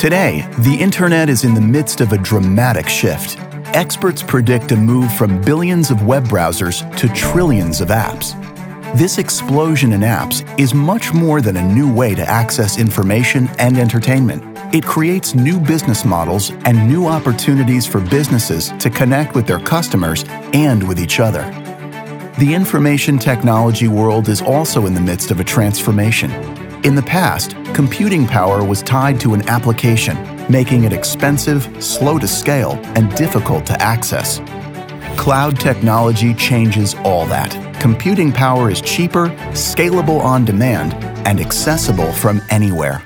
Today, the internet is in the midst of a dramatic shift. Experts predict a move from billions of web browsers to trillions of apps. This explosion in apps is much more than a new way to access information and entertainment. It creates new business models and new opportunities for businesses to connect with their customers and with each other. The information technology world is also in the midst of a transformation. In the past, computing power was tied to an application, making it expensive, slow to scale, and difficult to access. Cloud technology changes all that. Computing power is cheaper, scalable on demand, and accessible from anywhere.